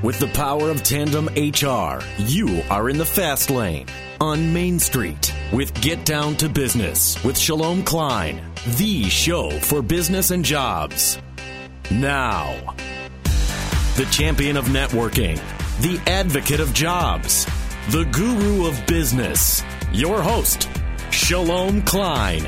With the power of Tandem HR, you are in the fast lane on Main Street with Get Down to Business with Shalom Klein, the show for business and jobs. Now, the champion of networking, the advocate of jobs, the guru of business, your host, Shalom Klein.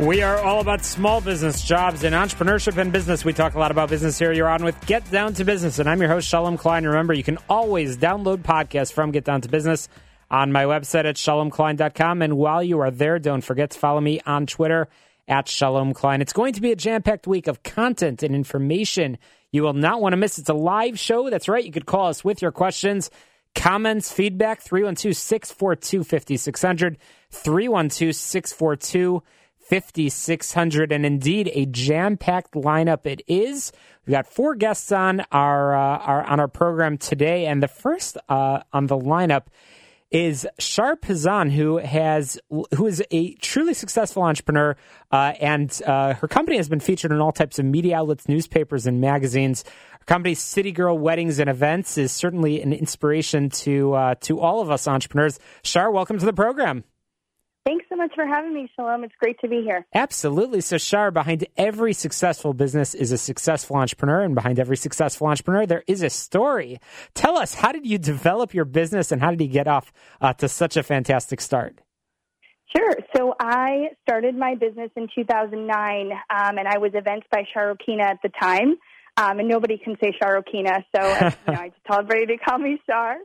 We are all about small business, jobs, and entrepreneurship and business. We talk a lot about business here. You're on with Get Down to Business, and I'm your host, Shalom Klein. Remember, you can always download podcasts from Get Down to Business on my website at shalomklein.com. And while you are there, don't forget to follow me on Twitter at Shalom Klein. It's going to be a jam packed week of content and information you will not want to miss. It's a live show. That's right. You could call us with your questions comments, feedback, 312 642 5600, 312 642 5600 and indeed a jam-packed lineup it is we've got four guests on our, uh, our on our program today and the first uh, on the lineup is Shar Pizan, who has who is a truly successful entrepreneur, uh, and uh, her company has been featured in all types of media outlets, newspapers, and magazines. Her company, City Girl Weddings and Events, is certainly an inspiration to uh, to all of us entrepreneurs. Shar, welcome to the program. Thanks so much for having me, Shalom. It's great to be here. Absolutely. So, Shar, behind every successful business is a successful entrepreneur, and behind every successful entrepreneur, there is a story. Tell us, how did you develop your business, and how did you get off uh, to such a fantastic start? Sure. So, I started my business in 2009, um, and I was events by Sharokina at the time. Um, and nobody can say Sharokina, so you know, I just tell everybody to call me Shar.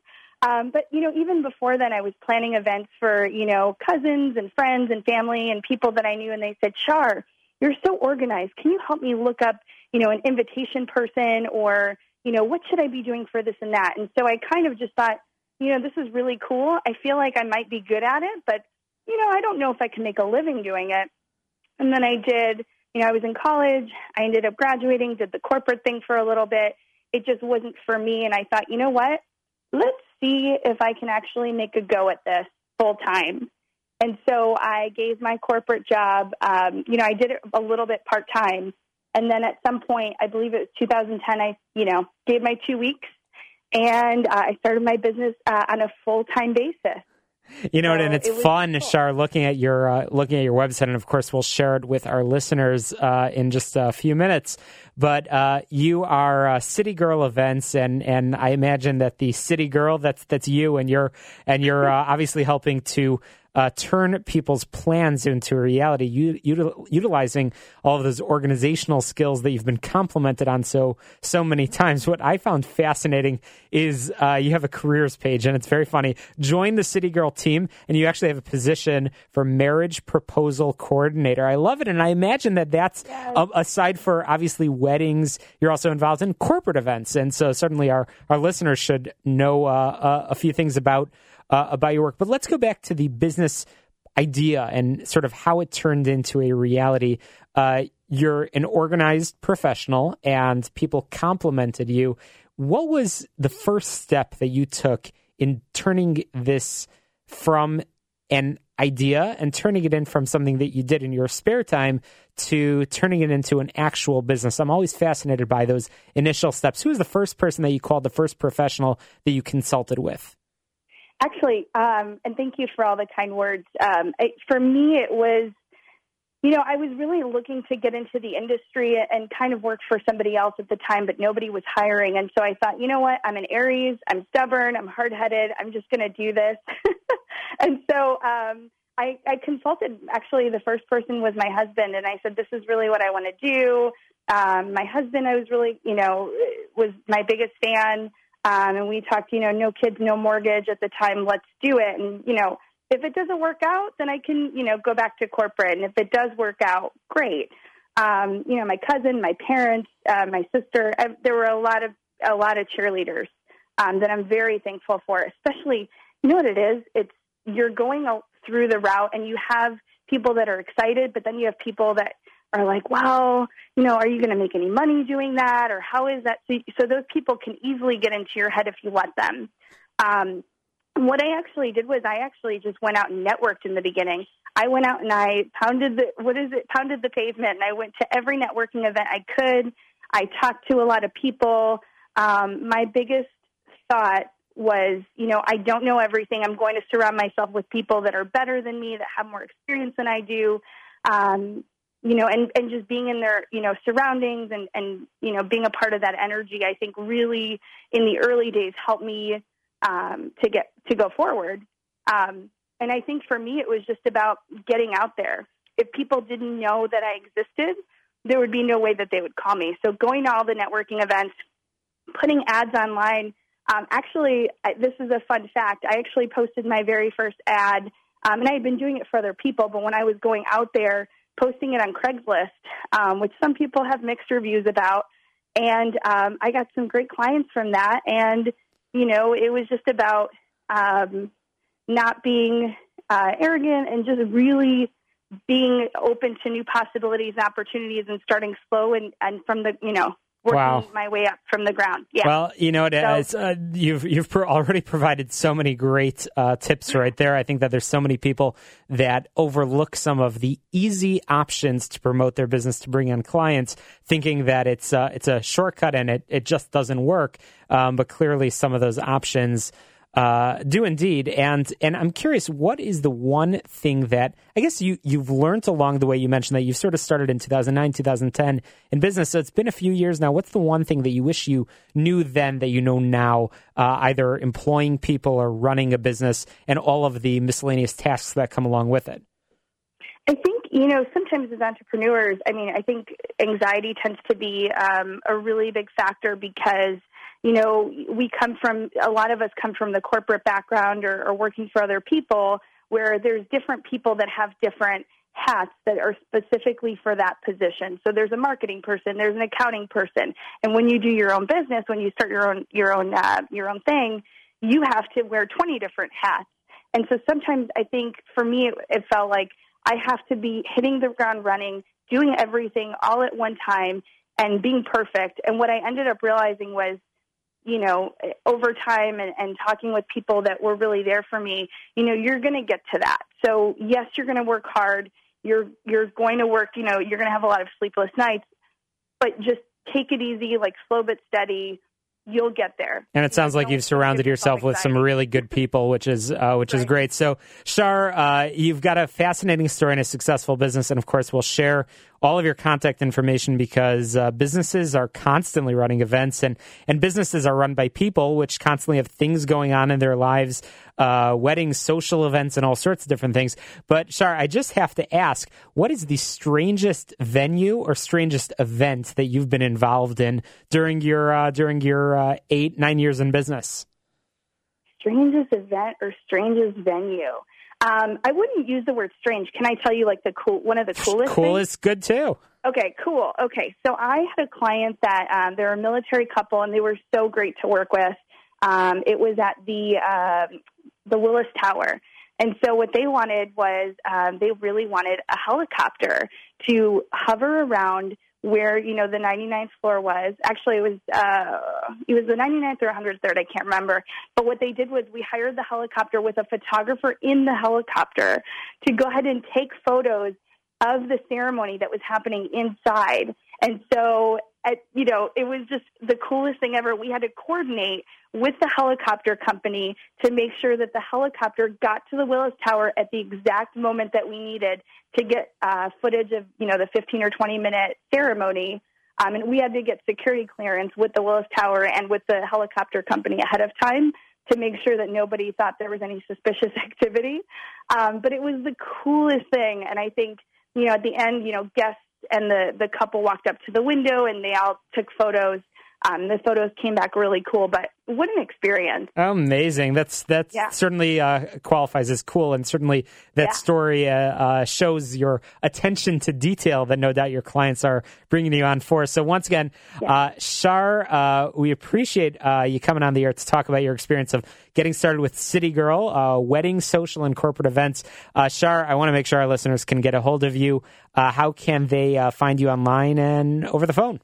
Um, but you know, even before then, I was planning events for you know cousins and friends and family and people that I knew, and they said, "Shar, you're so organized. Can you help me look up you know an invitation person or you know what should I be doing for this and that?" And so I kind of just thought, you know, this is really cool. I feel like I might be good at it, but you know, I don't know if I can make a living doing it. And then I did. You know, I was in college. I ended up graduating, did the corporate thing for a little bit. It just wasn't for me, and I thought, you know what? Let's see if I can actually make a go at this full time. And so I gave my corporate job, um, you know, I did it a little bit part time. And then at some point, I believe it was 2010, I, you know, gave my two weeks and uh, I started my business uh, on a full time basis. You know, so and it's it fun, cool. Shar, looking at your uh, looking at your website, and of course, we'll share it with our listeners uh, in just a few minutes. But uh, you are uh, City Girl events, and and I imagine that the City Girl that's that's you, and you're and you're uh, obviously helping to uh, turn people's plans into a reality, u- utilizing all of those organizational skills that you've been complimented on so so many times. What I found fascinating is uh, you have a careers page, and it's very funny. Join the City Girl team, and you actually have a position for marriage proposal coordinator. I love it, and I imagine that that's yes. uh, aside for obviously weddings, you're also involved in corporate events, and so certainly our our listeners should know uh, uh, a few things about uh, about your work. But let's go back to the business idea and sort of how it turned into a reality. Uh, you're an organized professional, and people complimented you. What was the first step that you took in turning this from an idea and turning it in from something that you did in your spare time to turning it into an actual business. I'm always fascinated by those initial steps. Who was the first person that you called, the first professional that you consulted with? Actually, um, and thank you for all the kind words. Um, it, for me, it was, you know, I was really looking to get into the industry and kind of work for somebody else at the time, but nobody was hiring. And so I thought, you know what? I'm an Aries. I'm stubborn. I'm hard headed. I'm just going to do this. and so um, I, I consulted. Actually, the first person was my husband, and I said, this is really what I want to do. Um, my husband, I was really, you know, was my biggest fan. Um, and we talked, you know, no kids, no mortgage at the time. Let's do it. And, you know, if it doesn't work out, then I can, you know, go back to corporate. And if it does work out, great. Um, you know, my cousin, my parents, uh, my sister, I, there were a lot of, a lot of cheerleaders um, that I'm very thankful for, especially, you know what it is? It's, you're going through the route and you have people that are excited, but then you have people that are like, well, you know, are you going to make any money doing that? Or how is that? So, so those people can easily get into your head if you let them. Um, what I actually did was I actually just went out and networked in the beginning. I went out and I pounded the, what is it, pounded the pavement and I went to every networking event I could. I talked to a lot of people. Um, my biggest thought was, you know, I don't know everything. I'm going to surround myself with people that are better than me, that have more experience than I do. Um, you know, and, and just being in their, you know, surroundings and, and, you know, being a part of that energy, I think really in the early days helped me um, to get, to go forward. Um, and I think for me, it was just about getting out there. If people didn't know that I existed, there would be no way that they would call me. So going to all the networking events, putting ads online. Um, actually, this is a fun fact. I actually posted my very first ad, um, and I had been doing it for other people, but when I was going out there, posting it on Craigslist, um, which some people have mixed reviews about, and um, I got some great clients from that. And you know, it was just about um, not being uh, arrogant and just really being open to new possibilities and opportunities and starting slow and, and from the you know working wow. my way up from the ground. Yeah. Well, you know, so, uh, you've you've already provided so many great uh, tips right there. I think that there's so many people that overlook some of the easy options to promote their business to bring in clients, thinking that it's uh, it's a shortcut and it it just doesn't work. Um, but clearly, some of those options uh, do indeed, and and I'm curious, what is the one thing that I guess you you've learned along the way? You mentioned that you've sort of started in 2009, 2010 in business, so it's been a few years now. What's the one thing that you wish you knew then that you know now, uh, either employing people or running a business, and all of the miscellaneous tasks that come along with it? I think you know sometimes as entrepreneurs, I mean, I think anxiety tends to be um, a really big factor because you know, we come from, a lot of us come from the corporate background or, or working for other people where there's different people that have different hats that are specifically for that position. So there's a marketing person, there's an accounting person, and when you do your own business, when you start your own your own uh, your own thing, you have to wear 20 different hats. And so sometimes I think for me it, it felt like I have to be hitting the ground running, doing everything all at one time and being perfect. And what I ended up realizing was you know, over time and, and talking with people that were really there for me, you know, you're going to get to that. So yes, you're going to work hard. You're you're going to work. You know, you're going to have a lot of sleepless nights, but just take it easy, like slow but steady you'll get there. And it sounds like you've surrounded yourself with some really good people, which is uh, which right. is great. So, Shar, uh, you've got a fascinating story and a successful business, and of course, we'll share all of your contact information because uh, businesses are constantly running events, and and businesses are run by people, which constantly have things going on in their lives uh, weddings, social events, and all sorts of different things. But Shar, I just have to ask, what is the strangest venue or strangest event that you've been involved in during your uh, during your uh, eight nine years in business? Strangest event or strangest venue? Um, I wouldn't use the word strange. Can I tell you like the cool one of the coolest? Cool is good too. Okay, cool. Okay, so I had a client that um, they're a military couple and they were so great to work with. Um, it was at the uh, the Willis Tower. And so what they wanted was um, they really wanted a helicopter to hover around where you know the 99th floor was. Actually, it was uh, it was the 99th or 103rd. I can't remember. But what they did was we hired the helicopter with a photographer in the helicopter to go ahead and take photos of the ceremony that was happening inside. And so, at, you know, it was just the coolest thing ever. We had to coordinate with the helicopter company to make sure that the helicopter got to the Willis Tower at the exact moment that we needed to get uh, footage of, you know, the 15 or 20 minute ceremony. Um, and we had to get security clearance with the Willis Tower and with the helicopter company ahead of time to make sure that nobody thought there was any suspicious activity. Um, but it was the coolest thing. And I think, you know, at the end, you know, guests and the, the couple walked up to the window and they all took photos um, the photos came back really cool, but what an experience! Amazing. That's that yeah. certainly uh, qualifies as cool, and certainly that yeah. story uh, uh, shows your attention to detail that no doubt your clients are bringing you on for. So once again, yeah. Uh, Shar, uh, we appreciate uh, you coming on the air to talk about your experience of getting started with City Girl, wedding, social, and corporate events. Shar, I want to make sure our listeners can get a hold of you. how can they find you online and over the phone?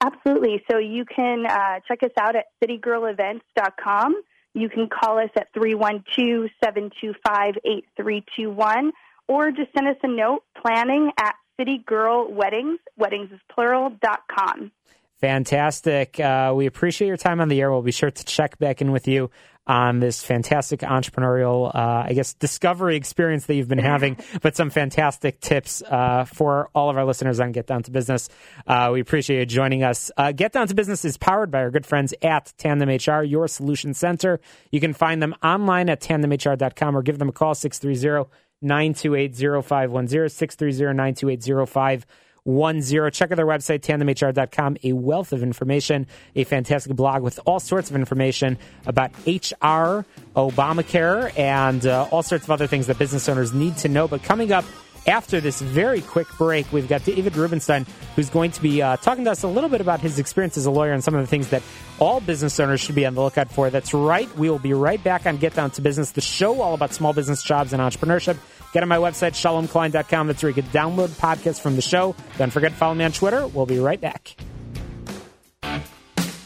Absolutely. So you can uh, check us out at citygirlevents.com. You can call us at 312 725 8321 or just send us a note planning at citygirlweddings, weddings is plural, dot com. Fantastic. Uh, we appreciate your time on the air. We'll be sure to check back in with you on this fantastic entrepreneurial, uh, I guess, discovery experience that you've been having, but some fantastic tips uh, for all of our listeners on Get Down to Business. Uh, we appreciate you joining us. Uh, Get Down to Business is powered by our good friends at Tandem HR, your solution center. You can find them online at tandemhr.com or give them a call, 630 928 0510, 630 928 0510 one zero. Check out their website, tandemhr.com. A wealth of information, a fantastic blog with all sorts of information about HR, Obamacare, and uh, all sorts of other things that business owners need to know. But coming up after this very quick break, we've got David Rubenstein, who's going to be uh, talking to us a little bit about his experience as a lawyer and some of the things that all business owners should be on the lookout for. That's right. We will be right back on Get Down to Business, the show all about small business jobs and entrepreneurship. Get on my website, shalomklein.com. That's where you can download podcasts from the show. Don't forget to follow me on Twitter. We'll be right back.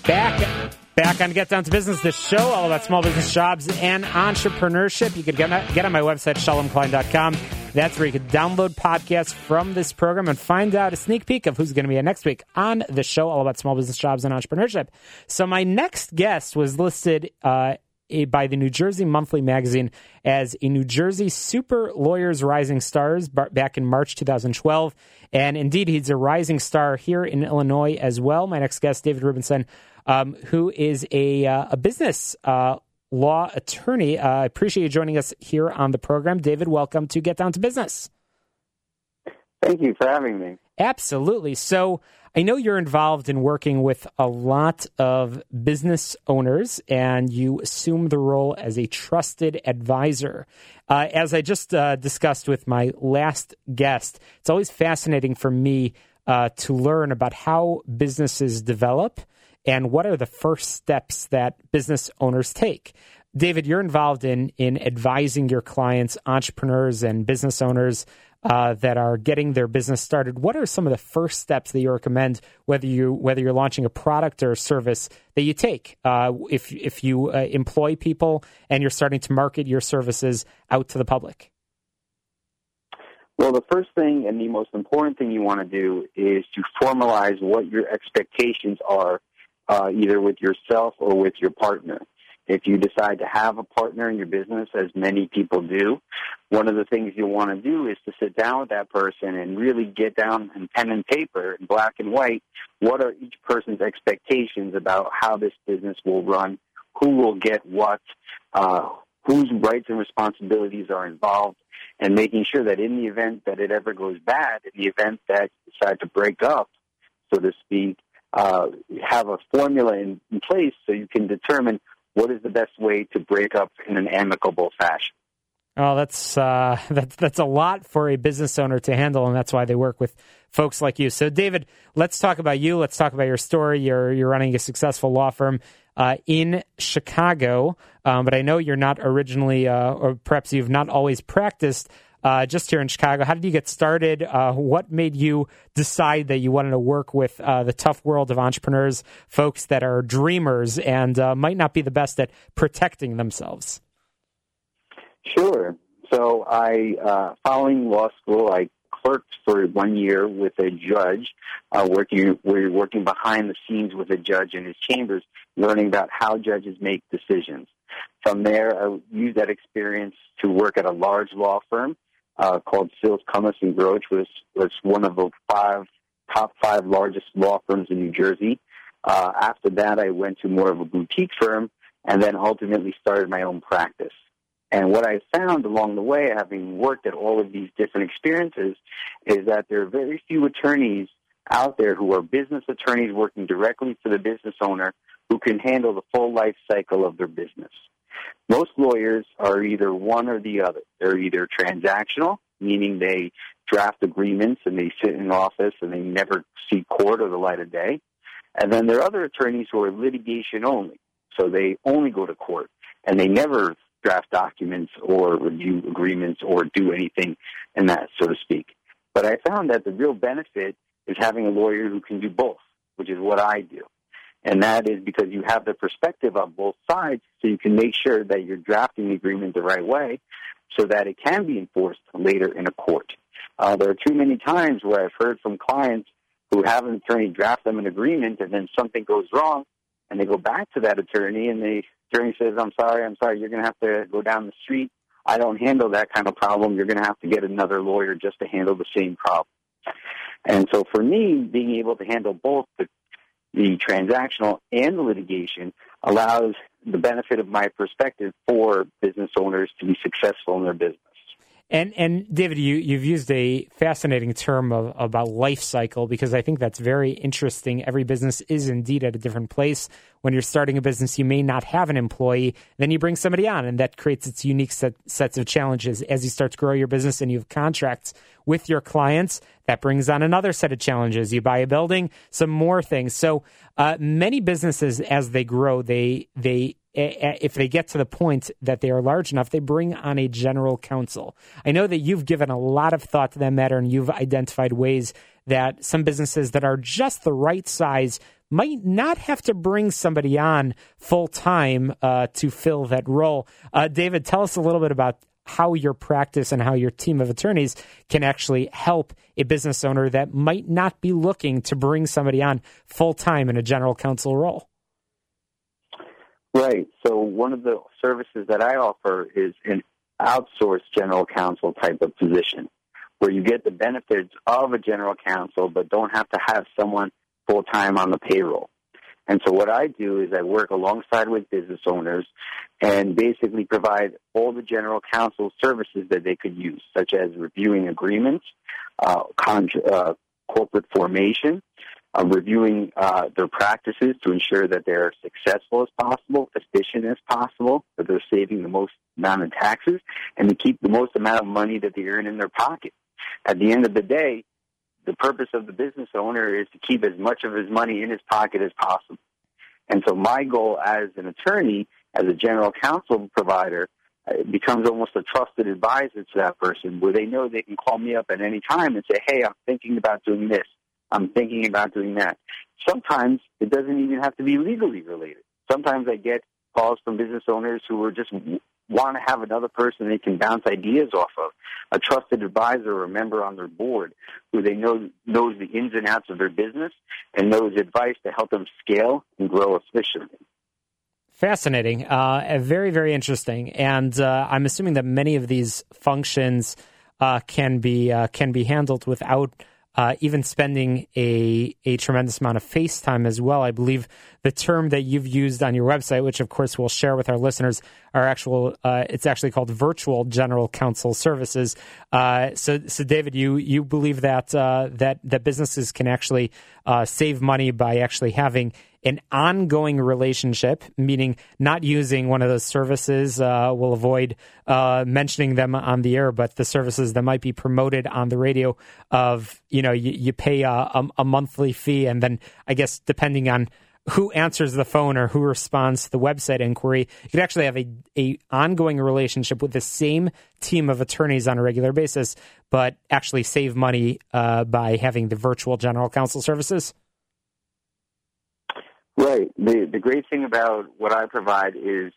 Back. Back on Get Down to Business, the show all about small business jobs and entrepreneurship. You can get, my, get on my website, shalomklein.com. That's where you can download podcasts from this program and find out a sneak peek of who's going to be next week on the show all about small business jobs and entrepreneurship. So my next guest was listed uh, by the New Jersey Monthly Magazine as a New Jersey Super Lawyers Rising Stars back in March 2012. And indeed, he's a rising star here in Illinois as well. My next guest, David Rubenstein, um, who is a, uh, a business uh, law attorney. Uh, I appreciate you joining us here on the program. David, welcome to Get Down to Business. Thank you for having me. Absolutely. So, I know you're involved in working with a lot of business owners, and you assume the role as a trusted advisor. Uh, as I just uh, discussed with my last guest, it's always fascinating for me uh, to learn about how businesses develop and what are the first steps that business owners take. David, you're involved in in advising your clients, entrepreneurs, and business owners uh, that are getting their business started, what are some of the first steps that you recommend, whether you whether you're launching a product or a service that you take? Uh, if if you uh, employ people and you're starting to market your services out to the public. Well, the first thing and the most important thing you want to do is to formalize what your expectations are, uh, either with yourself or with your partner. If you decide to have a partner in your business, as many people do, one of the things you'll want to do is to sit down with that person and really get down in pen and paper in black and white what are each person's expectations about how this business will run, who will get what, uh, whose rights and responsibilities are involved, and making sure that in the event that it ever goes bad, in the event that you decide to break up, so to speak, uh, have a formula in, in place so you can determine what is the best way to break up in an amicable fashion. Oh, that's uh, that's that's a lot for a business owner to handle, and that's why they work with folks like you. So, David, let's talk about you. Let's talk about your story. You're you're running a successful law firm uh, in Chicago, um, but I know you're not originally, uh, or perhaps you've not always practiced uh, just here in Chicago. How did you get started? Uh, what made you decide that you wanted to work with uh, the tough world of entrepreneurs, folks that are dreamers and uh, might not be the best at protecting themselves? Sure. So I, uh, following law school, I clerked for one year with a judge, uh, working we're working behind the scenes with a judge in his chambers, learning about how judges make decisions. From there, I used that experience to work at a large law firm uh, called Sills, Cummis and Gross, was was one of the five top five largest law firms in New Jersey. Uh, after that, I went to more of a boutique firm, and then ultimately started my own practice. And what I found along the way, having worked at all of these different experiences, is that there are very few attorneys out there who are business attorneys working directly for the business owner who can handle the full life cycle of their business. Most lawyers are either one or the other. They're either transactional, meaning they draft agreements and they sit in office and they never see court or the light of day. And then there are other attorneys who are litigation only. So they only go to court and they never draft documents or review agreements or do anything in that, so to speak. But I found that the real benefit is having a lawyer who can do both, which is what I do. And that is because you have the perspective on both sides, so you can make sure that you're drafting the agreement the right way so that it can be enforced later in a court. Uh, there are too many times where I've heard from clients who have an attorney draft them an agreement, and then something goes wrong, and they go back to that attorney, and the attorney says, "I'm sorry, I'm sorry, you're going to have to go down the street. I don't handle that kind of problem. You're going to have to get another lawyer just to handle the same problem." And so, for me, being able to handle both the, the transactional and the litigation allows the benefit of my perspective for business owners to be successful in their business. And and David, you you've used a fascinating term of, about life cycle because I think that's very interesting. Every business is indeed at a different place. When you're starting a business, you may not have an employee. Then you bring somebody on, and that creates its unique set, sets of challenges. As you start to grow your business and you have contracts with your clients, that brings on another set of challenges. You buy a building, some more things. So uh, many businesses, as they grow, they they if they get to the point that they are large enough, they bring on a general counsel. I know that you've given a lot of thought to that matter and you've identified ways that some businesses that are just the right size might not have to bring somebody on full time uh, to fill that role. Uh, David, tell us a little bit about how your practice and how your team of attorneys can actually help a business owner that might not be looking to bring somebody on full time in a general counsel role. Right. So one of the services that I offer is an outsourced general counsel type of position where you get the benefits of a general counsel but don't have to have someone full time on the payroll. And so what I do is I work alongside with business owners and basically provide all the general counsel services that they could use, such as reviewing agreements, uh, uh, corporate formation, uh, reviewing uh, their practices to ensure that they're successful as possible, efficient as possible, that they're saving the most amount of taxes, and to keep the most amount of money that they earn in their pocket. At the end of the day, the purpose of the business owner is to keep as much of his money in his pocket as possible. And so my goal as an attorney, as a general counsel provider, uh, it becomes almost a trusted advisor to that person where they know they can call me up at any time and say, hey, I'm thinking about doing this. I'm thinking about doing that. Sometimes it doesn't even have to be legally related. Sometimes I get calls from business owners who are just want to have another person they can bounce ideas off of, a trusted advisor or a member on their board who they know knows the ins and outs of their business and knows advice to help them scale and grow efficiently. Fascinating, uh, very very interesting, and uh, I'm assuming that many of these functions uh, can be uh, can be handled without uh, even spending a a tremendous amount of face time as well. I believe the term that you've used on your website, which of course we'll share with our listeners, are actual. Uh, it's actually called virtual general counsel services. Uh, so, so David, you you believe that uh, that that businesses can actually uh, save money by actually having an ongoing relationship, meaning not using one of those services. Uh, we'll avoid uh, mentioning them on the air, but the services that might be promoted on the radio of, you know, you, you pay a, a, a monthly fee. And then I guess depending on who answers the phone or who responds to the website inquiry. You could actually have a, a ongoing relationship with the same team of attorneys on a regular basis, but actually save money uh, by having the virtual general counsel services. Right. The the great thing about what I provide is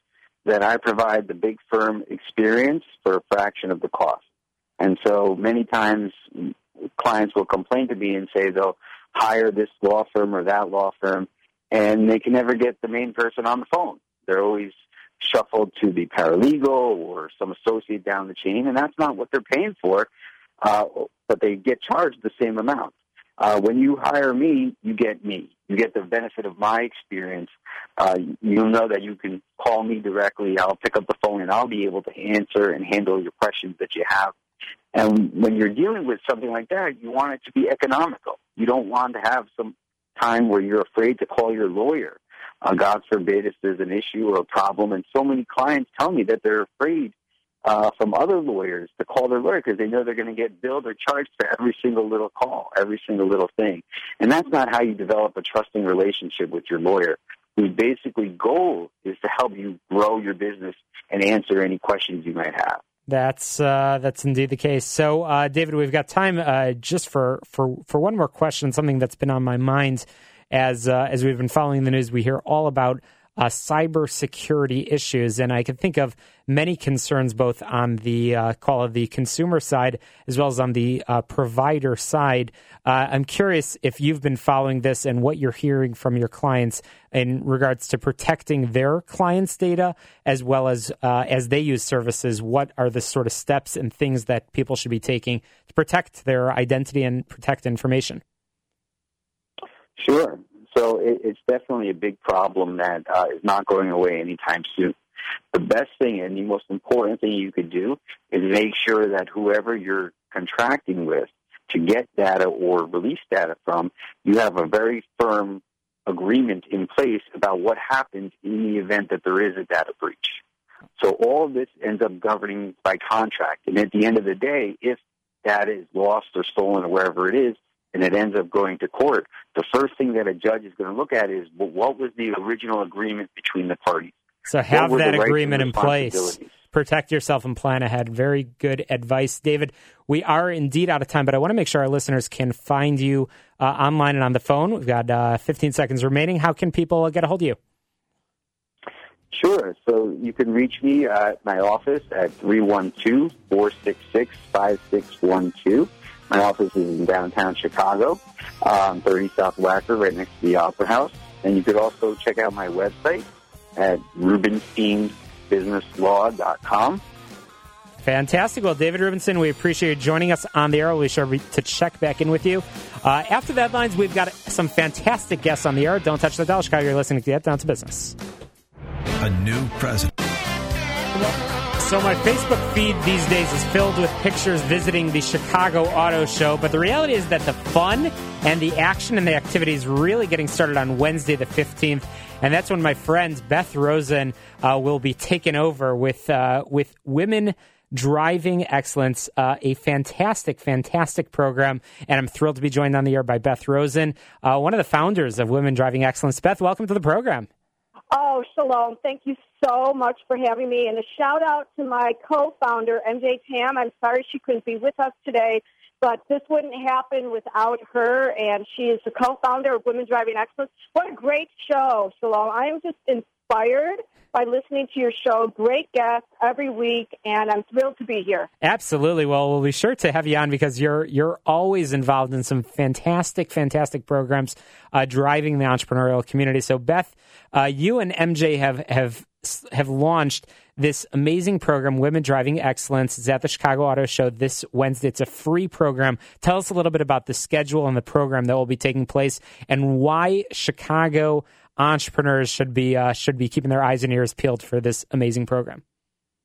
that I provide the big firm experience for a fraction of the cost. And so many times clients will complain to me and say they'll hire this law firm or that law firm and they can never get the main person on the phone. They're always shuffled to the paralegal or some associate down the chain, and that's not what they're paying for, uh, but they get charged the same amount. Uh, when you hire me, you get me. You get the benefit of my experience. Uh, you know that you can call me directly. I'll pick up the phone and I'll be able to answer and handle your questions that you have. And when you're dealing with something like that, you want it to be economical. You don't want to have some time where you're afraid to call your lawyer. Uh, God forbid if there's an issue or a problem. And so many clients tell me that they're afraid uh, from other lawyers to call their lawyer because they know they're going to get billed or charged for every single little call, every single little thing. And that's not how you develop a trusting relationship with your lawyer, whose basically goal is to help you grow your business and answer any questions you might have. That's uh, that's indeed the case. So, uh, David, we've got time uh, just for, for, for one more question. Something that's been on my mind as uh, as we've been following the news. We hear all about uh, cybersecurity issues. And I can think of many concerns both on the uh, call of the consumer side as well as on the uh, provider side. Uh, I'm curious if you've been following this and what you're hearing from your clients in regards to protecting their clients' data as well as uh, as they use services. What are the sort of steps and things that people should be taking to protect their identity and protect information? Sure. So it, it's definitely a big problem that uh, is not going away anytime soon. The best thing and the most important thing you could do is make sure that whoever you're contracting with to get data or release data from, you have a very firm agreement in place about what happens in the event that there is a data breach. So all of this ends up governing by contract. And at the end of the day, if data is lost or stolen or wherever it is, and it ends up going to court, the first thing that a judge is going to look at is well, what was the original agreement between the parties? So have that agreement in place. Protect yourself and plan ahead. Very good advice, David. We are indeed out of time, but I want to make sure our listeners can find you uh, online and on the phone. We've got uh, 15 seconds remaining. How can people get a hold of you? Sure. So you can reach me at my office at 312 466 5612. My office is in downtown Chicago, um, 30 South Wacker, right next to the Opera House. And you could also check out my website at rubensteinbusinesslaw.com. Fantastic. Well, David Rubenstein, we appreciate you joining us on the air. We'll be sure to check back in with you. Uh, after the headlines, we've got some fantastic guests on the air. Don't touch the dial. Chicago, you're listening to Get Down to Business. A new president. So my Facebook feed these days is filled with pictures visiting the Chicago Auto Show, but the reality is that the fun and the action and the activity is really getting started on Wednesday the 15th, and that's when my friends Beth Rosen uh, will be taking over with uh, with women driving excellence, uh, a fantastic, fantastic program, and I'm thrilled to be joined on the air by Beth Rosen, uh, one of the founders of Women Driving Excellence. Beth, welcome to the program. Oh, shalom. Thank you so much for having me. And a shout out to my co founder, MJ Tam. I'm sorry she couldn't be with us today, but this wouldn't happen without her. And she is the co founder of Women Driving Excellence. What a great show, Shalom. I am just inspired by listening to your show. Great guests every week, and I'm thrilled to be here. Absolutely. Well, we'll be sure to have you on because you're you're always involved in some fantastic, fantastic programs uh, driving the entrepreneurial community. So, Beth, uh, you and MJ have have have launched this amazing program, Women Driving Excellence. It's at the Chicago Auto Show this Wednesday. It's a free program. Tell us a little bit about the schedule and the program that will be taking place and why Chicago entrepreneurs should be uh, should be keeping their eyes and ears peeled for this amazing program.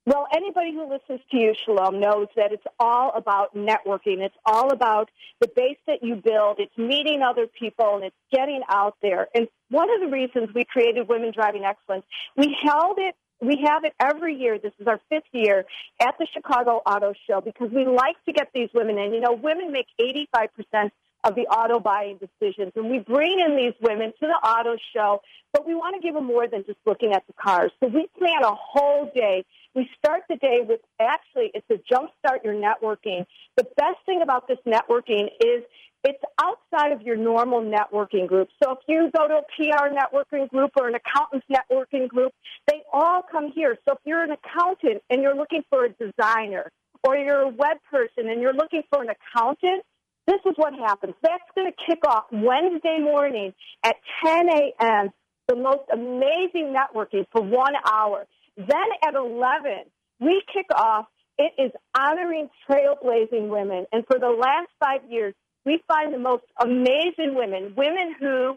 Well, anybody who listens to you, Shalom, knows that it's all about networking. It's all about the base that you build. It's meeting other people and it's getting out there. And one of the reasons we created Women Driving Excellence, we held it we have it every year. This is our fifth year at the Chicago Auto Show because we like to get these women in. You know, women make 85% of the auto buying decisions. And we bring in these women to the auto show, but we want to give them more than just looking at the cars. So we plan a whole day. We start the day with actually, it's a jumpstart your networking. The best thing about this networking is it's outside of your normal networking group. So if you go to a PR networking group or an accountant's networking group, they all come here. So if you're an accountant and you're looking for a designer, or you're a web person and you're looking for an accountant, this is what happens. That's going to kick off Wednesday morning at 10 a.m. The most amazing networking for one hour. Then at 11, we kick off. It is honoring trailblazing women. And for the last five years, we find the most amazing women, women who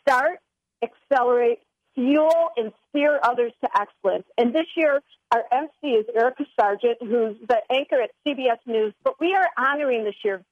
start, accelerate, fuel, and steer others to excellence. And this year, our MC is Irika Sargent, who's the anchor at CBS News. But we are honoring this year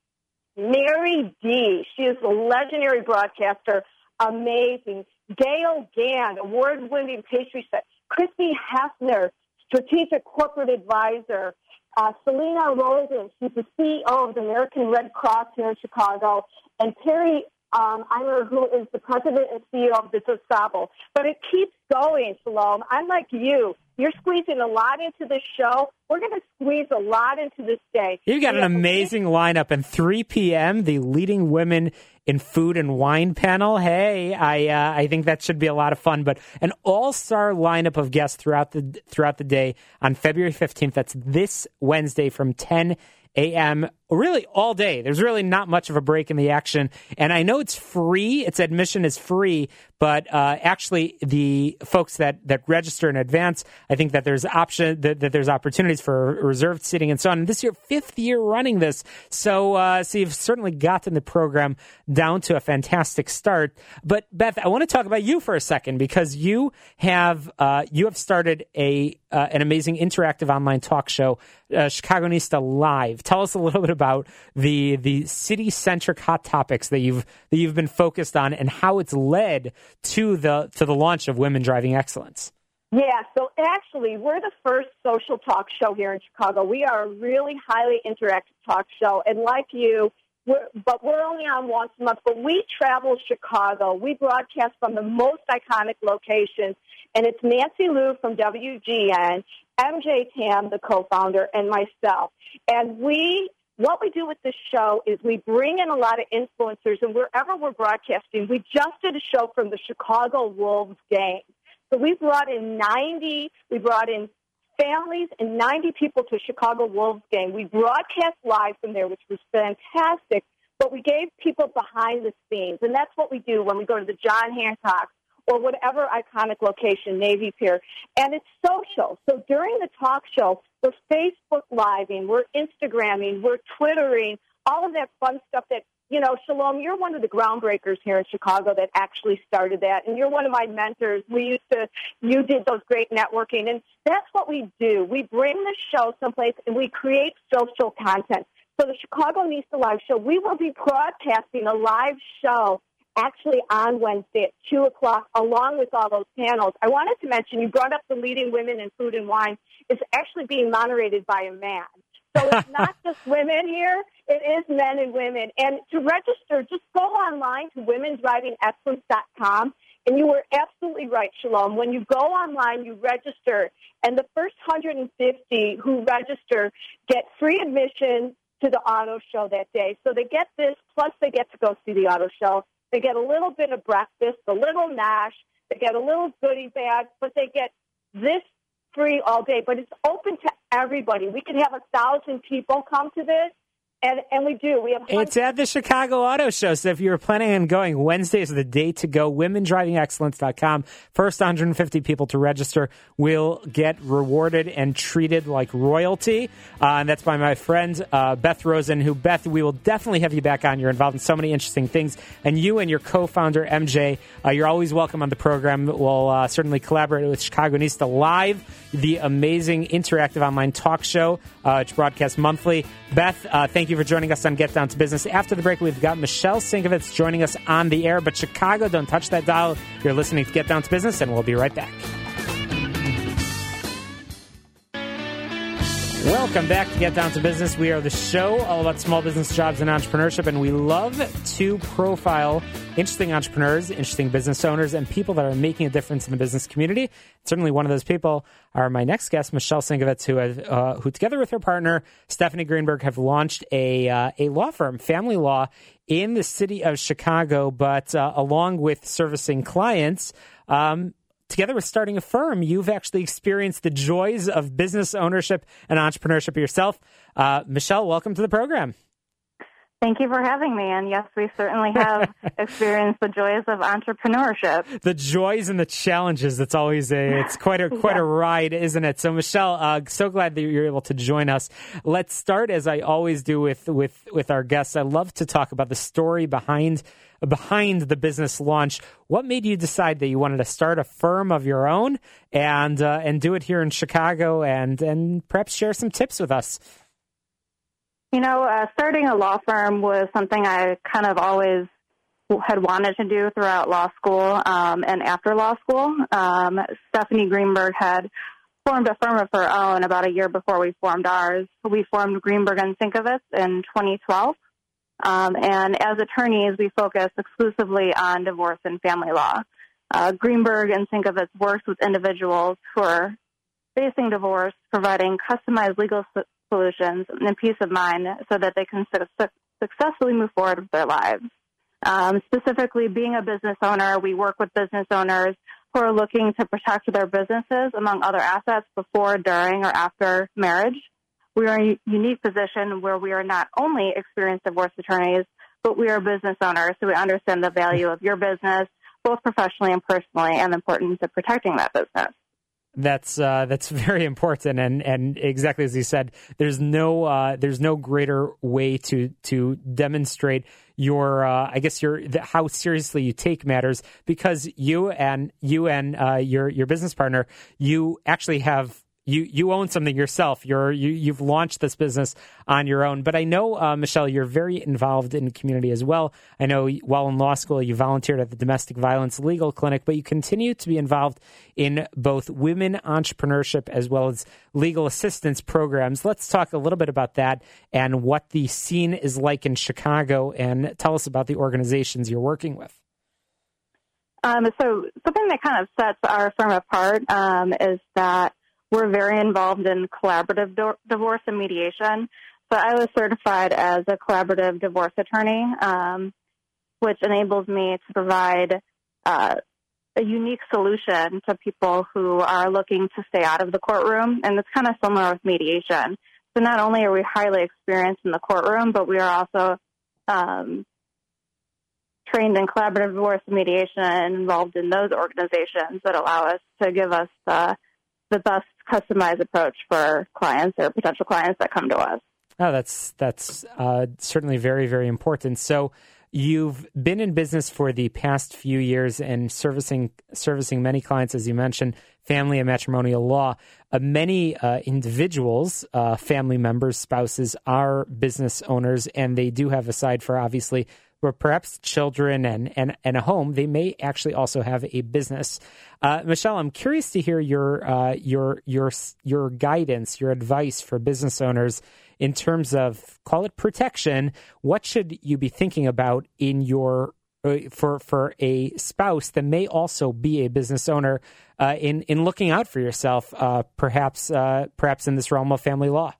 Mary D. She is a legendary broadcaster, amazing. Gale Gand, award-winning pastry chef. Christie Hefner, strategic corporate advisor. Uh, Selena Rosen, she's the CEO of the American Red Cross here in Chicago. And Terry um, Irmer, who is the president and CEO of the DuSable. But it keeps going, Shalom. I'm like you. You're squeezing a lot into the show. We're going to squeeze a lot into this day. You've got an amazing lineup. And 3 p.m., the leading women in food and wine panel. Hey, I uh, I think that should be a lot of fun. But an all star lineup of guests throughout the throughout the day on February fifteenth. That's this Wednesday from ten a.m. really all day. There's really not much of a break in the action. And I know it's free, its admission is free, but uh, actually the folks that, that register in advance, I think that there's option that, that, there's opportunities for reserved seating and so on. This year, fifth year running this. So, uh, so you've certainly gotten the program down to a fantastic start. But Beth, I want to talk about you for a second because you have, uh, you have started a, uh, an amazing interactive online talk show, uh, Chicagonista Live. Tell us a little bit about the the city centric hot topics that you've that you've been focused on and how it's led to the to the launch of Women Driving Excellence. Yeah, so actually, we're the first social talk show here in Chicago. We are a really highly interactive talk show, and like you, we're, but we're only on once a month. But we travel Chicago. We broadcast from the most iconic locations, and it's Nancy Loo from WGN, MJ Tam, the co-founder, and myself. And we, what we do with this show is we bring in a lot of influencers, and wherever we're broadcasting, we just did a show from the Chicago Wolves game. So we brought in 90, we brought in families and 90 people to Chicago Wolves game. We broadcast live from there, which was fantastic. But we gave people behind the scenes, and that's what we do when we go to the John Hancock or whatever iconic location, Navy Pier. And it's social. So during the talk show, we're Facebook Living, we're Instagramming, we're Twittering, all of that fun stuff that, you know, Shalom, you're one of the groundbreakers here in Chicago that actually started that. And you're one of my mentors. We used to, you did those great networking. And that's what we do. We bring the show someplace and we create social content. So the Chicagonista Live Show, we will be broadcasting a live show actually on Wednesday at 2 o'clock, along with all those panels. I wanted to mention you brought up the leading women in food and wine. It's actually being moderated by a man. So it's not just women here, it is men and women. And to register, just go online to womendrivingexcellence.com. And you were absolutely right, Shalom. When you go online, you register, and the first 150 who register get free admission to the auto show that day. So they get this, plus they get to go see the auto show. They get a little bit of breakfast, a little mash. They get a little goodie bag, but they get this free all day. But it's open to everybody. We could have a thousand people come to this. And and we do. We have. It's at the Chicago Auto Show. So if you're planning on going, Wednesday is the day to go. WomenDrivingExcellence.com. First 150 people to register will get rewarded and treated like royalty. Uh, and that's by my friend uh, Beth Rosen. Who Beth, we will definitely have you back on. You're involved in so many interesting things, and you and your co-founder MJ, uh, you're always welcome on the program. We'll uh, certainly collaborate with Chicagonista Live, the amazing interactive online talk show, uh, which broadcasts monthly. Beth, uh, thank Thank you for joining us on Get Down to Business. After the break, we've got Michelle Sinkovitz joining us on the air. But Chicago, don't touch that dial. You're listening to Get Down to Business, and we'll be right back. Welcome back to Get Down to Business. We are the show all about small business jobs and entrepreneurship, and we love to profile interesting entrepreneurs, interesting business owners, and people that are making a difference in the business community. Certainly, one of those people are my next guest, Michelle Sinkovitz, who, uh, who together with her partner Stephanie Greenberg, have launched a uh, a law firm, family law, in the city of Chicago. But uh, along with servicing clients. Um, together with starting a firm, you've actually experienced the joys of business ownership and entrepreneurship yourself. Uh, Michelle, welcome to the program. Thank you for having me. And yes, we certainly have experienced the joys of entrepreneurship. The joys and the challenges. It's always a, it's quite a, quite yeah. a ride, isn't it? So Michelle, uh, so glad that you're able to join us. Let's start as I always do with, with, with our guests. I love to talk about the story behind behind the business launch. What made you decide that you wanted to start a firm of your own and uh, and do it here in Chicago and and perhaps share some tips with us? You know, uh, starting a law firm was something I kind of always had wanted to do throughout law school um, and after law school. Um, Stephanie Greenberg had formed a firm of her own about a year before we formed ours. We formed Greenberg and Sinkovitz in 2012. Um, and as attorneys, we focus exclusively on divorce and family law. Uh, Greenberg and Sinkovitz works with individuals who are facing divorce, providing customized legal solutions and peace of mind so that they can su- successfully move forward with their lives. Um, specifically, being a business owner, we work with business owners who are looking to protect their businesses, among other assets, before, during, or after marriage. We are in a unique position where we are not only experienced divorce attorneys, but we are business owners, so we understand the value of your business, both professionally and personally, and the importance of protecting that business. That's uh, that's very important, and and exactly as you said, there's no uh, there's no greater way to to demonstrate your uh, I guess your the, how seriously you take matters because you and you and uh, your your business partner you actually have you you own something yourself. You're you you've launched this business on your own. But I know uh, Michelle, you're very involved in community as well. I know while in law school you volunteered at the domestic violence legal clinic, but you continue to be involved in both women entrepreneurship as well as legal assistance programs. Let's talk a little bit about that and what the scene is like in Chicago, and tell us about the organizations you're working with. Um, so something that kind of sets our firm apart um, is that we're very involved in collaborative do- divorce and mediation. So I was certified as a collaborative divorce attorney, um, which enables me to provide uh, a unique solution to people who are looking to stay out of the courtroom. And it's kind of similar with mediation. So not only are we highly experienced in the courtroom, but we are also um, trained in collaborative divorce and mediation and involved in those organizations that allow us to give us the best customized approach for clients or potential clients that come to us. Oh, that's that's uh, certainly very very important. So you've been in business for the past few years and servicing servicing many clients, as you mentioned, family and matrimonial law. Uh, many uh, individuals, uh, family members, spouses are business owners, and they do have, a side for obviously or perhaps children and, and, and a home, they may actually also have a business. Uh, Michelle, I'm curious to hear your uh, your your your guidance, your advice for business owners in terms of call it protection. What should you be thinking about in your uh, for for a spouse that may also be a business owner uh, in in looking out for yourself, uh, perhaps uh, perhaps in this realm of family law.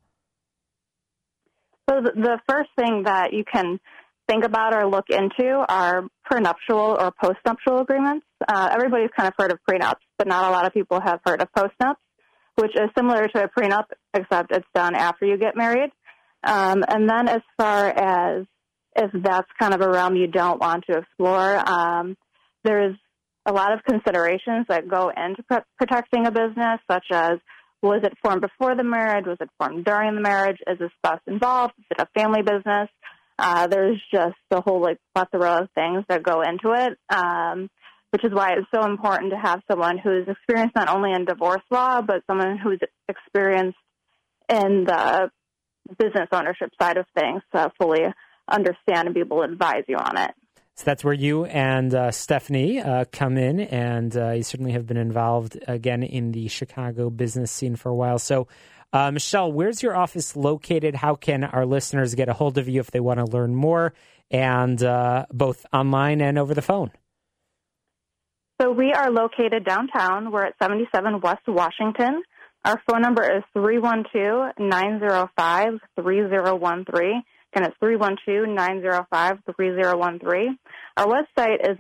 So the first thing that you can think about or look into are prenuptial or postnuptial agreements. Uh, everybody's kind of heard of prenups, but not a lot of people have heard of postnups, which is similar to a prenup, except it's done after you get married. Um, and then as far as if that's kind of a realm you don't want to explore, um, there's a lot of considerations that go into pre- protecting a business, such as was it formed before the marriage? Was it formed during the marriage? Is the spouse involved? Is it a family business? Uh, there's just a whole like plethora of things that go into it, um, which is why it's so important to have someone who's experienced not only in divorce law, but someone who's experienced in the business ownership side of things to fully understand and be able to advise you on it. So that's where you and uh, Stephanie uh, come in, and uh, you certainly have been involved again in the Chicago business scene for a while. So, uh, Michelle, where's your office located? How can our listeners get a hold of you if they want to learn more, and uh, both online and over the phone? So we are located downtown. We're at 77 West Washington. Our phone number is 312-905-3013. and it's 312-905-3013. Our website is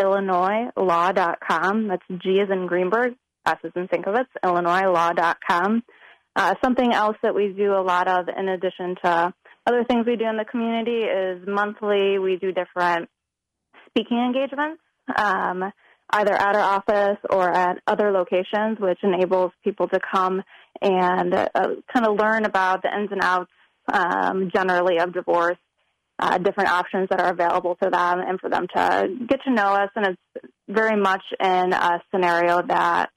gsillinoislaw.com. That's G as in Greenberg, S as in Sienkiewicz, illinoislaw.com. Uh, something else that we do a lot of in addition to other things we do in the community is monthly we do different speaking engagements, um, either at our office or at other locations, which enables people to come and uh, kind of learn about the ins and outs um, generally of divorce, uh, different options that are available to them, and for them to get to know us. And it's very much in a scenario that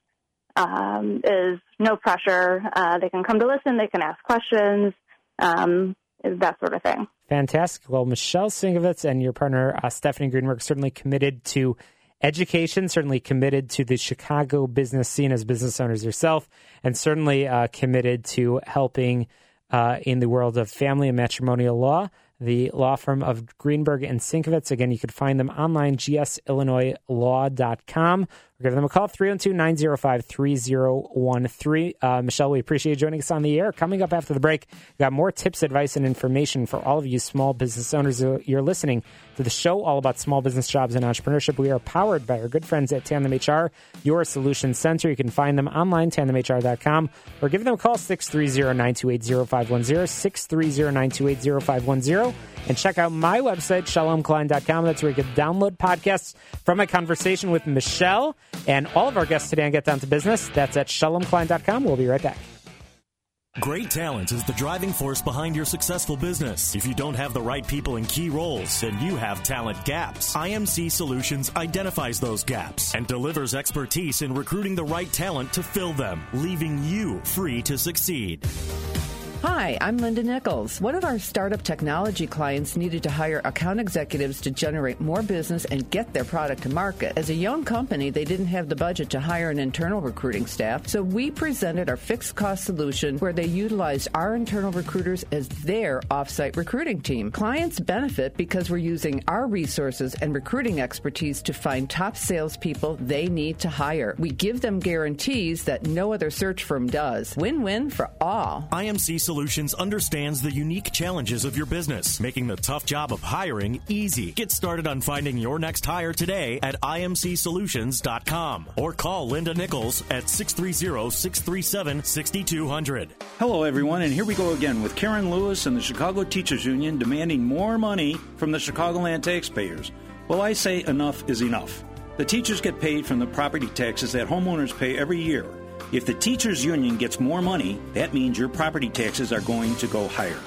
um, is no pressure. Uh, they can come to listen, they can ask questions, um, that sort of thing. Fantastic. Well, Michelle Sienkiewicz and your partner, uh, Stephanie Greenberg, certainly committed to education, certainly committed to the Chicago business scene as business owners yourself, and certainly uh, committed to helping uh, in the world of family and matrimonial law. The law firm of Greenberg and Sienkiewicz. Again, you could find them online, gsillinoislaw.com, or give them a call 312-905-3013. Uh, Michelle, we appreciate you joining us on the air. Coming up after the break, got more tips, advice, and information for all of you small business owners. You're listening to the show all about small business jobs and entrepreneurship. We are powered by our good friends at Tandem HR, your solution center. You can find them online, tandemhr.com, or give them a call, 630-928-0510, 630-928-0510, and check out my website, shalomklein.com. That's where you can download podcasts from my conversation with Michelle and all of our guests today on Get Down to Business. That's at shalomklein.com. We'll be right back. Great talent is the driving force behind your successful business. If you don't have the right people in key roles, then you have talent gaps. IMC Solutions identifies those gaps and delivers expertise in recruiting the right talent to fill them, leaving you free to succeed. Hi, I'm Linda Nichols. One of our startup technology clients needed to hire account executives to generate more business and get their product to market. As a young company, they didn't have the budget to hire an internal recruiting staff, so we presented our fixed cost solution where they utilized our internal recruiters as their offsite recruiting team. Clients benefit because we're using our resources and recruiting expertise to find top salespeople they need to hire. We give them guarantees that no other search firm does. Win win for all. IMC Solutions understands the unique challenges of your business, making the tough job of hiring easy. Get started on finding your next hire today at imcsolutions.com or call Linda Nichols at 630 637 6200. Hello, everyone, and here we go again with Karen Lewis and the Chicago Teachers Union demanding more money from the Chicagoland taxpayers. Well, I say enough is enough. The teachers get paid from the property taxes that homeowners pay every year. If the teachers union gets more money, that means your property taxes are going to go higher.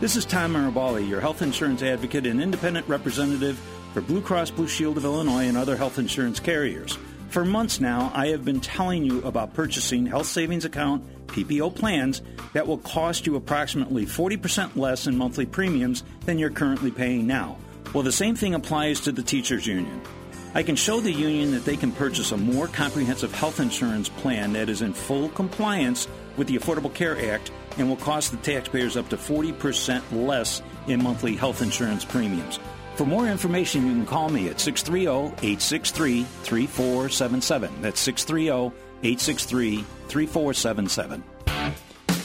This is Tom Marabali, your health insurance advocate and independent representative for Blue Cross Blue Shield of Illinois and other health insurance carriers. For months now, I have been telling you about purchasing health savings account PPO plans that will cost you approximately 40% less in monthly premiums than you're currently paying now. Well, the same thing applies to the teachers union. I can show the union that they can purchase a more comprehensive health insurance plan that is in full compliance with the Affordable Care Act and will cost the taxpayers up to 40% less in monthly health insurance premiums. For more information, you can call me at 630 863 3477. That's 630 863 3477.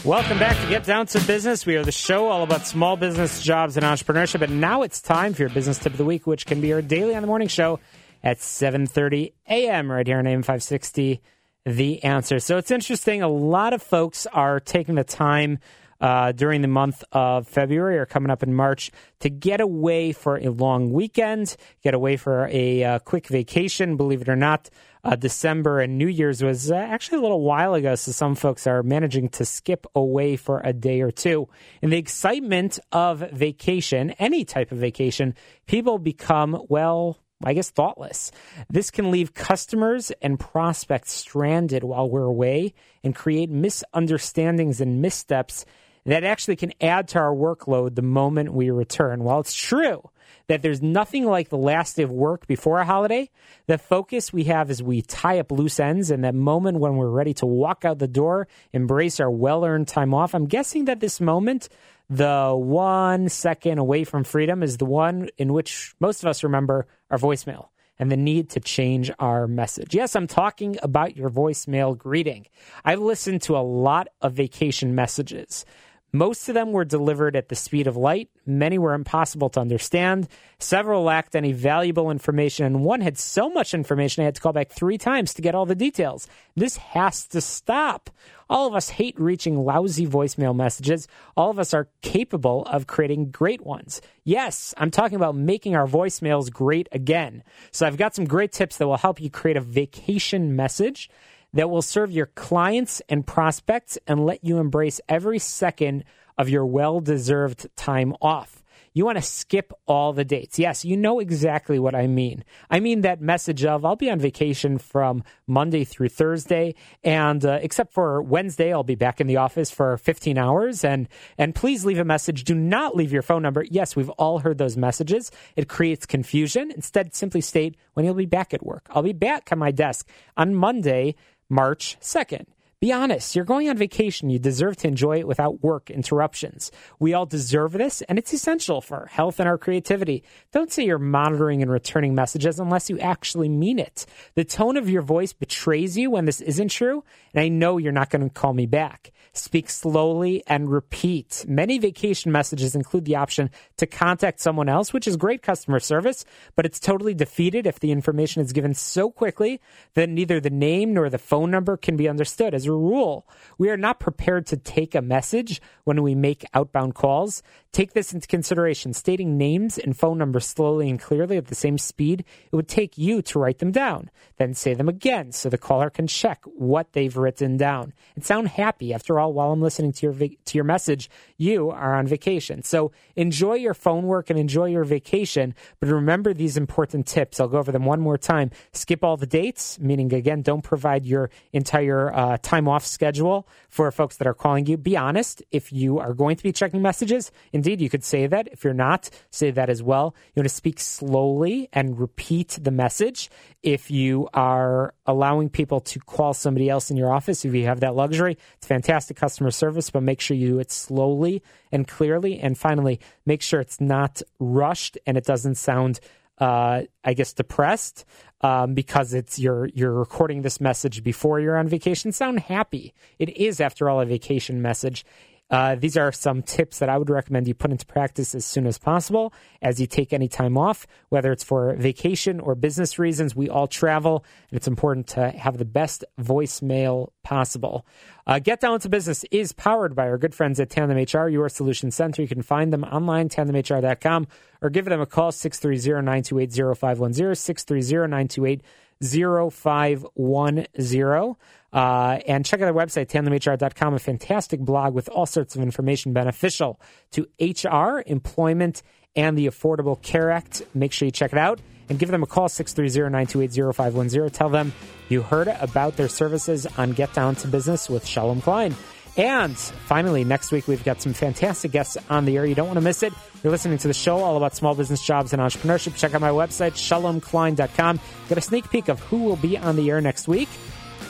Welcome back to Get Down to Business. We are the show all about small business, jobs, and entrepreneurship. And now it's time for your business tip of the week, which can be your daily on the morning show at 7:30 a.m. right here on AM 560. The answer. So it's interesting. A lot of folks are taking the time uh, during the month of February or coming up in March to get away for a long weekend, get away for a uh, quick vacation. Believe it or not, uh, December and New Year's was uh, actually a little while ago, so some folks are managing to skip away for a day or two. In the excitement of vacation, any type of vacation, people become, well, I guess, thoughtless. This can leave customers and prospects stranded while we're away and create misunderstandings and missteps that actually can add to our workload the moment we return. While it's true that there's nothing like the last day of work before a holiday, the focus we have is we tie up loose ends and that moment when we're ready to walk out the door, embrace our well earned time off. I'm guessing that this moment the one second away from freedom is the one in which most of us remember our voicemail and the need to change our message. Yes, I'm talking about your voicemail greeting. I've listened to a lot of vacation messages. Most of them were delivered at the speed of light. Many were impossible to understand. Several lacked any valuable information, and one had so much information I had to call back three times to get all the details. This has to stop. All of us hate reaching lousy voicemail messages. All of us are capable of creating great ones. Yes, I'm talking about making our voicemails great again. So I've got some great tips that will help you create a vacation message that will serve your clients and prospects and let you embrace every second of your well deserved time off. You want to skip all the dates. Yes, you know exactly what I mean. I mean that message of I'll be on vacation from Monday through Thursday, and uh, except for Wednesday, I'll be back in the office for 15 hours. And and please leave a message. Do not leave your phone number. Yes, we've all heard those messages. It creates confusion. Instead, simply state when you'll be back at work. I'll be back at my desk on Monday March 2nd. Be honest. You're going on vacation. You deserve to enjoy it without work interruptions. We all deserve this, and it's essential for health and our creativity. Don't say you're monitoring and returning messages unless you actually mean it. The tone of your voice betrays you when this isn't true, and I know you're not going to call me back. Speak slowly and repeat. Many vacation messages include the option to contact someone else, which is great customer service, but it's totally defeated if the information is given so quickly that neither the name nor the phone number can be understood. As a rule, we are not prepared to take a message when we make outbound calls. Take this into consideration. Stating names and phone numbers slowly and clearly at the same speed it would take you to write them down. Then say them again so the caller can check what they've written down and sound happy. After all, while I'm listening to your to your message, you are on vacation. So enjoy your phone work and enjoy your vacation, but remember these important tips. I'll go over them one more time. Skip all the dates, meaning again, don't provide your entire uh, time off schedule for folks that are calling you. Be honest if you are going to be checking messages. Indeed, you could say that. If you're not, say that as well. You want to speak slowly and repeat the message. If you are allowing people to call somebody else in your office, if you have that luxury, it's fantastic customer service, but make sure you do it slowly and clearly. And finally, make sure it's not rushed and it doesn't sound uh, I guess depressed um, because it's you're you're recording this message before you're on vacation. Sound happy. It is, after all, a vacation message. Uh, these are some tips that I would recommend you put into practice as soon as possible as you take any time off, whether it's for vacation or business reasons. We all travel, and it's important to have the best voicemail possible. Uh, Get Down to Business is powered by our good friends at Tandem HR, your solution center. You can find them online, tandemhr.com, or give them a call, 630 928 0510, 630 928 0510. Uh, and check out their website, tandemhr.com, a fantastic blog with all sorts of information beneficial to HR, employment, and the Affordable Care Act. Make sure you check it out and give them a call, 630-928-0510. Tell them you heard about their services on Get Down to Business with Shalom Klein. And finally, next week, we've got some fantastic guests on the air. You don't want to miss it. You're listening to the show all about small business jobs and entrepreneurship. Check out my website, shalomklein.com. Get a sneak peek of who will be on the air next week.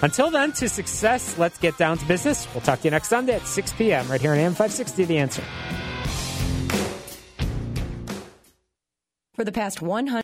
Until then, to success, let's get down to business. We'll talk to you next Sunday at 6 p.m. right here on AM 560, The Answer. For the past 100